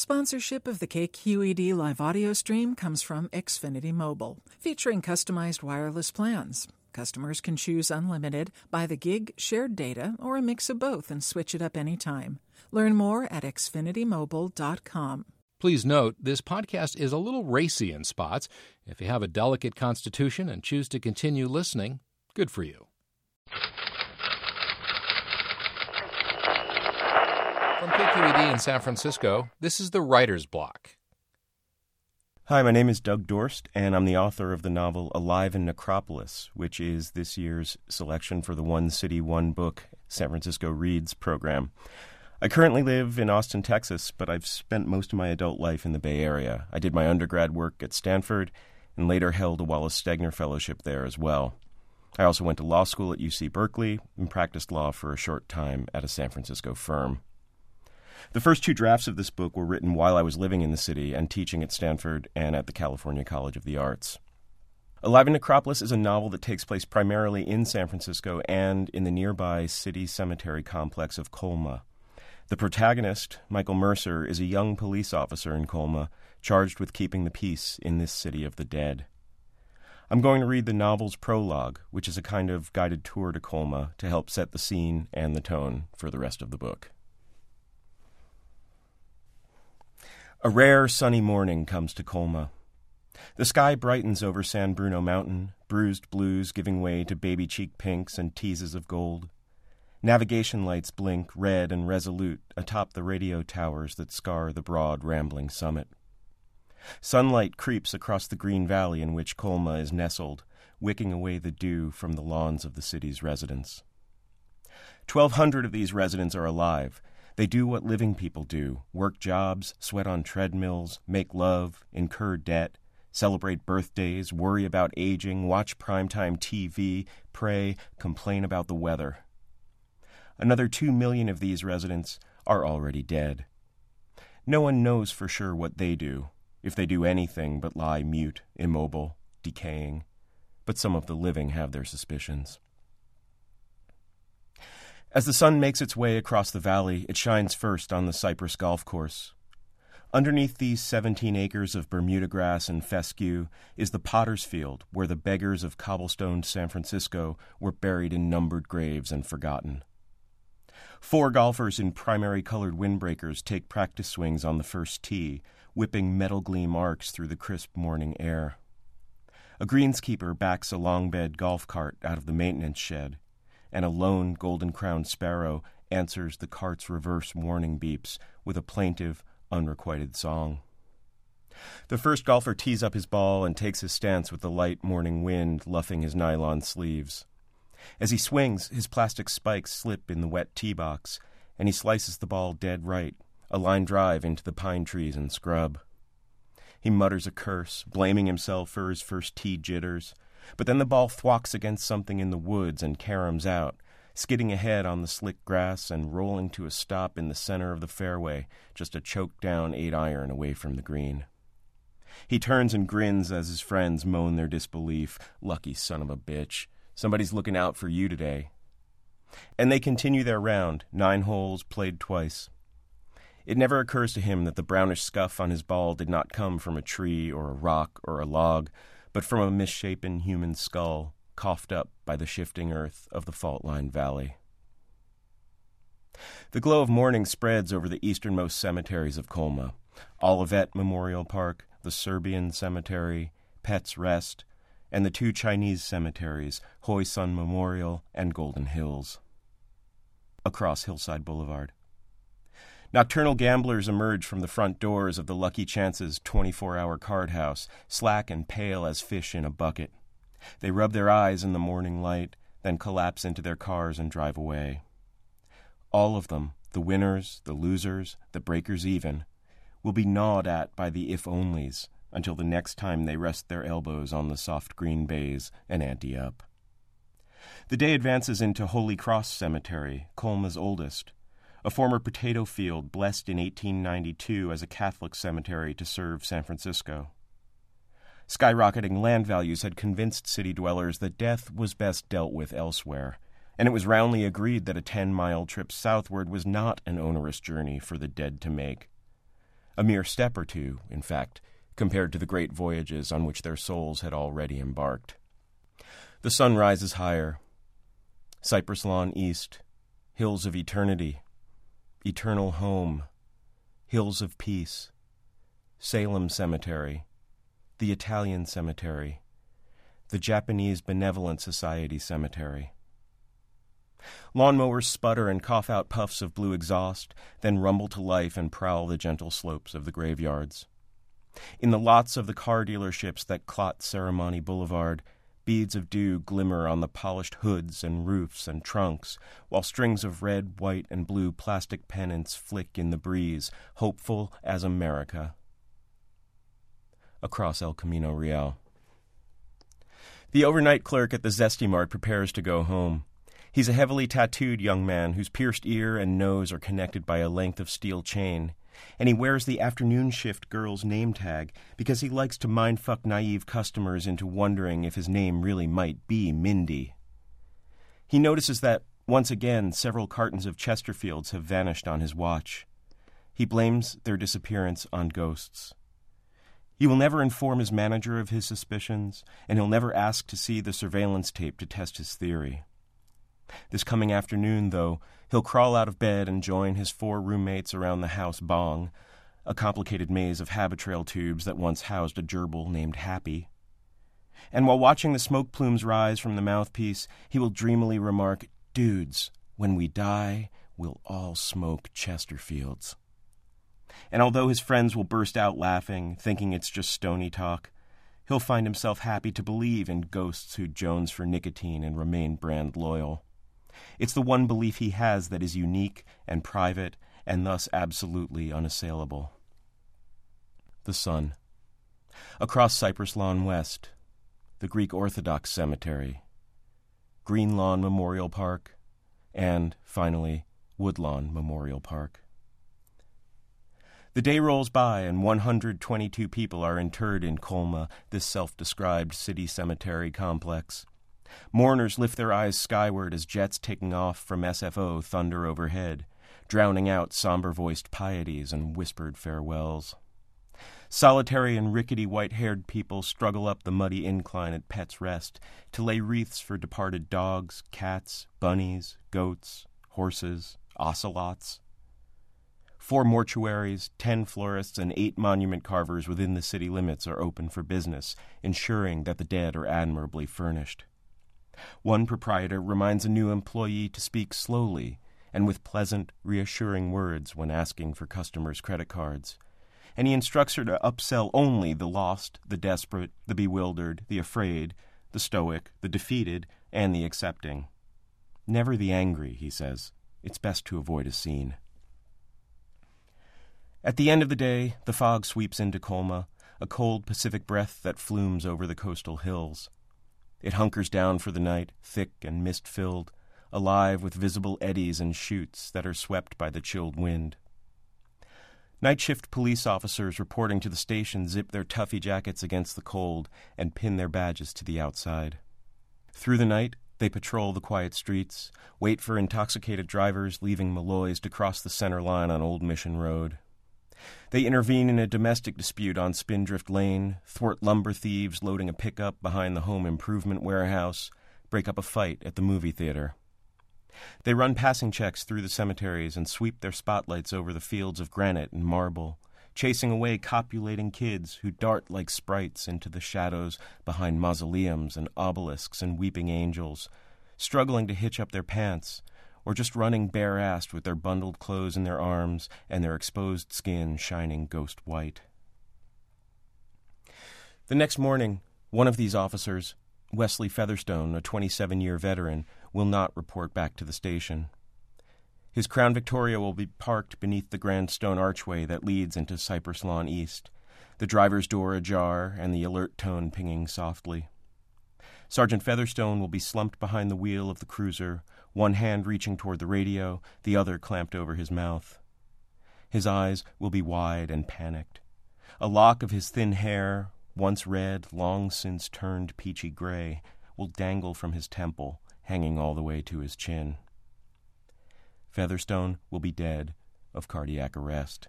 Sponsorship of the KQED live audio stream comes from Xfinity Mobile, featuring customized wireless plans. Customers can choose unlimited, by the gig, shared data, or a mix of both and switch it up anytime. Learn more at xfinitymobile.com. Please note, this podcast is a little racy in spots. If you have a delicate constitution and choose to continue listening, good for you. From KQED in San Francisco, this is the Writer's Block. Hi, my name is Doug Dorst, and I'm the author of the novel Alive in Necropolis, which is this year's selection for the One City, One Book San Francisco Reads program. I currently live in Austin, Texas, but I've spent most of my adult life in the Bay Area. I did my undergrad work at Stanford and later held a Wallace Stegner Fellowship there as well. I also went to law school at UC Berkeley and practiced law for a short time at a San Francisco firm. The first two drafts of this book were written while I was living in the city and teaching at Stanford and at the California College of the Arts. Alive in Necropolis is a novel that takes place primarily in San Francisco and in the nearby city cemetery complex of Colma. The protagonist, Michael Mercer, is a young police officer in Colma charged with keeping the peace in this city of the dead. I'm going to read the novel's prologue, which is a kind of guided tour to Colma to help set the scene and the tone for the rest of the book. A rare sunny morning comes to Colma. The sky brightens over San Bruno Mountain, bruised blues giving way to baby cheek pinks and teases of gold. Navigation lights blink red and resolute atop the radio towers that scar the broad, rambling summit. Sunlight creeps across the green valley in which Colma is nestled, wicking away the dew from the lawns of the city's residents. Twelve hundred of these residents are alive, they do what living people do work jobs, sweat on treadmills, make love, incur debt, celebrate birthdays, worry about aging, watch primetime TV, pray, complain about the weather. Another two million of these residents are already dead. No one knows for sure what they do, if they do anything but lie mute, immobile, decaying, but some of the living have their suspicions. As the sun makes its way across the valley, it shines first on the Cypress Golf Course. Underneath these 17 acres of Bermuda grass and fescue is the potter's field where the beggars of cobblestoned San Francisco were buried in numbered graves and forgotten. Four golfers in primary colored windbreakers take practice swings on the first tee, whipping metal gleam arcs through the crisp morning air. A greenskeeper backs a long bed golf cart out of the maintenance shed and a lone golden crowned sparrow answers the cart's reverse warning beeps with a plaintive, unrequited song. The first golfer tees up his ball and takes his stance with the light morning wind luffing his nylon sleeves. As he swings, his plastic spikes slip in the wet tee box, and he slices the ball dead right, a line drive into the pine trees and scrub. He mutters a curse, blaming himself for his first tee jitters, but then the ball thwacks against something in the woods and caroms out, skidding ahead on the slick grass and rolling to a stop in the center of the fairway, just a choked down eight iron away from the green. He turns and grins as his friends moan their disbelief. Lucky son of a bitch. Somebody's looking out for you today. And they continue their round, nine holes played twice. It never occurs to him that the brownish scuff on his ball did not come from a tree or a rock or a log, but from a misshapen human skull coughed up by the shifting earth of the fault line valley. The glow of morning spreads over the easternmost cemeteries of Colma Olivet Memorial Park, the Serbian Cemetery, Pet's Rest, and the two Chinese cemeteries, Hoi Sun Memorial and Golden Hills. Across Hillside Boulevard. Nocturnal gamblers emerge from the front doors of the Lucky Chances 24 hour card house, slack and pale as fish in a bucket. They rub their eyes in the morning light, then collapse into their cars and drive away. All of them, the winners, the losers, the breakers even, will be gnawed at by the if onlys until the next time they rest their elbows on the soft green baize and ante up. The day advances into Holy Cross Cemetery, Colma's oldest a former potato field blessed in 1892 as a Catholic cemetery to serve San Francisco. Skyrocketing land values had convinced city dwellers that death was best dealt with elsewhere, and it was roundly agreed that a 10 mile trip southward was not an onerous journey for the dead to make. a mere step or two, in fact, compared to the great voyages on which their souls had already embarked. The sun rises higher. Cypress Lawn East, hills of eternity, eternal home, hills of peace, Salem Cemetery, the Italian Cemetery, the Japanese Benevolent Society Cemetery. Lawnmowers sputter and cough out puffs of blue exhaust, then rumble to life and prowl the gentle slopes of the graveyards. In the lots of the car dealerships that clot Serramonte Boulevard, beads of dew glimmer on the polished hoods and roofs and trunks, while strings of red, white, and blue plastic pennants flick in the breeze, hopeful as America. Across El Camino Real. The overnight clerk at the Zesty Mart prepares to go home. He's a heavily tattooed young man whose pierced ear and nose are connected by a length of steel chain. And he wears the afternoon shift girl's name tag because he likes to mindfuck naive customers into wondering if his name really might be Mindy. He notices that, once again, several cartons of Chesterfields have vanished on his watch. He blames their disappearance on ghosts. He will never inform his manager of his suspicions, and he'll never ask to see the surveillance tape to test his theory. This coming afternoon, though, he'll crawl out of bed and join his four roommates around the house bong, a complicated maze of Habitrail tubes that once housed a gerbil named Happy. And while watching the smoke plumes rise from the mouthpiece, he will dreamily remark, Dudes, when we die, we'll all smoke Chesterfields. And although his friends will burst out laughing, thinking it's just stony talk, he'll find himself happy to believe in ghosts who jones for nicotine and remain brand loyal. It's the one belief he has that is unique and private and thus absolutely unassailable. The sun. Across Cypress Lawn West, the Greek Orthodox Cemetery, Green Lawn Memorial Park, and, finally, Woodlawn Memorial Park. The day rolls by, and 122 people are interred in Colma, this self described city cemetery complex. Mourners lift their eyes skyward as jets taking off from SFO thunder overhead, drowning out somber voiced pieties and whispered farewells. Solitary and rickety white haired people struggle up the muddy incline at Pet's Rest to lay wreaths for departed dogs, cats, bunnies, goats, horses, ocelots. Four mortuaries, ten florists, and eight monument carvers within the city limits are open for business, ensuring that the dead are admirably furnished. One proprietor reminds a new employee to speak slowly and with pleasant, reassuring words when asking for customers' credit cards. And he instructs her to upsell only the lost, the desperate, the bewildered, the afraid, the stoic, the defeated, and the accepting. Never the angry, he says. It's best to avoid a scene. At the end of the day, the fog sweeps into Colma, a cold Pacific breath that flumes over the coastal hills. It hunkers down for the night, thick and mist filled, alive with visible eddies and chutes that are swept by the chilled wind. Night shift police officers reporting to the station zip their tuffy jackets against the cold and pin their badges to the outside. Through the night, they patrol the quiet streets, wait for intoxicated drivers leaving Molloy's to cross the center line on Old Mission Road. They intervene in a domestic dispute on Spindrift Lane, thwart lumber thieves loading a pickup behind the home improvement warehouse, break up a fight at the movie theater. They run passing checks through the cemeteries and sweep their spotlights over the fields of granite and marble, chasing away copulating kids who dart like sprites into the shadows behind mausoleums and obelisks and weeping angels, struggling to hitch up their pants or just running bare assed with their bundled clothes in their arms and their exposed skin shining ghost white. The next morning, one of these officers, Wesley Featherstone, a 27 year veteran, will not report back to the station. His Crown Victoria will be parked beneath the grand stone archway that leads into Cypress Lawn East, the driver's door ajar and the alert tone pinging softly. Sergeant Featherstone will be slumped behind the wheel of the cruiser, one hand reaching toward the radio, the other clamped over his mouth. His eyes will be wide and panicked. A lock of his thin hair, once red, long since turned peachy gray, will dangle from his temple, hanging all the way to his chin. Featherstone will be dead of cardiac arrest.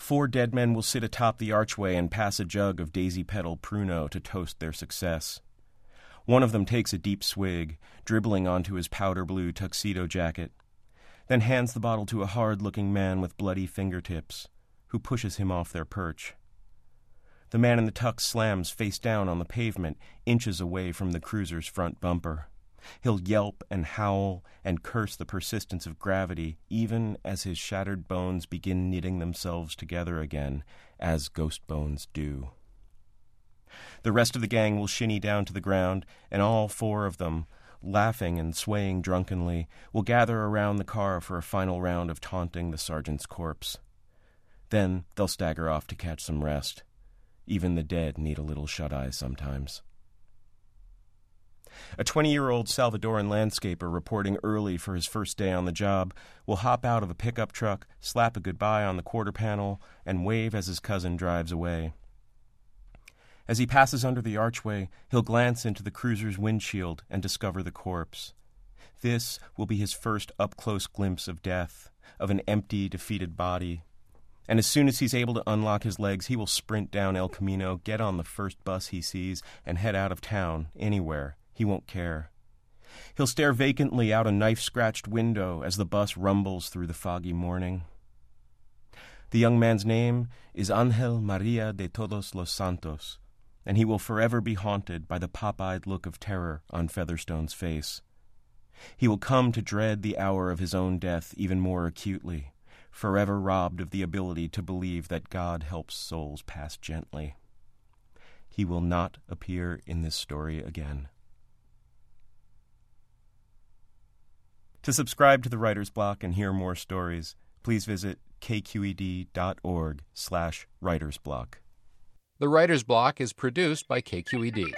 Four dead men will sit atop the archway and pass a jug of daisy petal pruno to toast their success. One of them takes a deep swig, dribbling onto his powder blue tuxedo jacket, then hands the bottle to a hard looking man with bloody fingertips, who pushes him off their perch. The man in the tux slams face down on the pavement, inches away from the cruiser's front bumper. He'll yelp and howl and curse the persistence of gravity, even as his shattered bones begin knitting themselves together again, as ghost bones do. The rest of the gang will shinny down to the ground, and all four of them, laughing and swaying drunkenly, will gather around the car for a final round of taunting the sergeant's corpse. Then they'll stagger off to catch some rest. Even the dead need a little shut eye sometimes. A 20 year old Salvadoran landscaper reporting early for his first day on the job will hop out of a pickup truck, slap a goodbye on the quarter panel, and wave as his cousin drives away. As he passes under the archway, he'll glance into the cruiser's windshield and discover the corpse. This will be his first up close glimpse of death, of an empty, defeated body. And as soon as he's able to unlock his legs, he will sprint down El Camino, get on the first bus he sees, and head out of town, anywhere. He won't care. He'll stare vacantly out a knife scratched window as the bus rumbles through the foggy morning. The young man's name is Angel Maria de Todos los Santos, and he will forever be haunted by the pop eyed look of terror on Featherstone's face. He will come to dread the hour of his own death even more acutely, forever robbed of the ability to believe that God helps souls pass gently. He will not appear in this story again. To subscribe to the Writer's Block and hear more stories, please visit kqed.org slash writersblock. The Writer's Block is produced by KQED.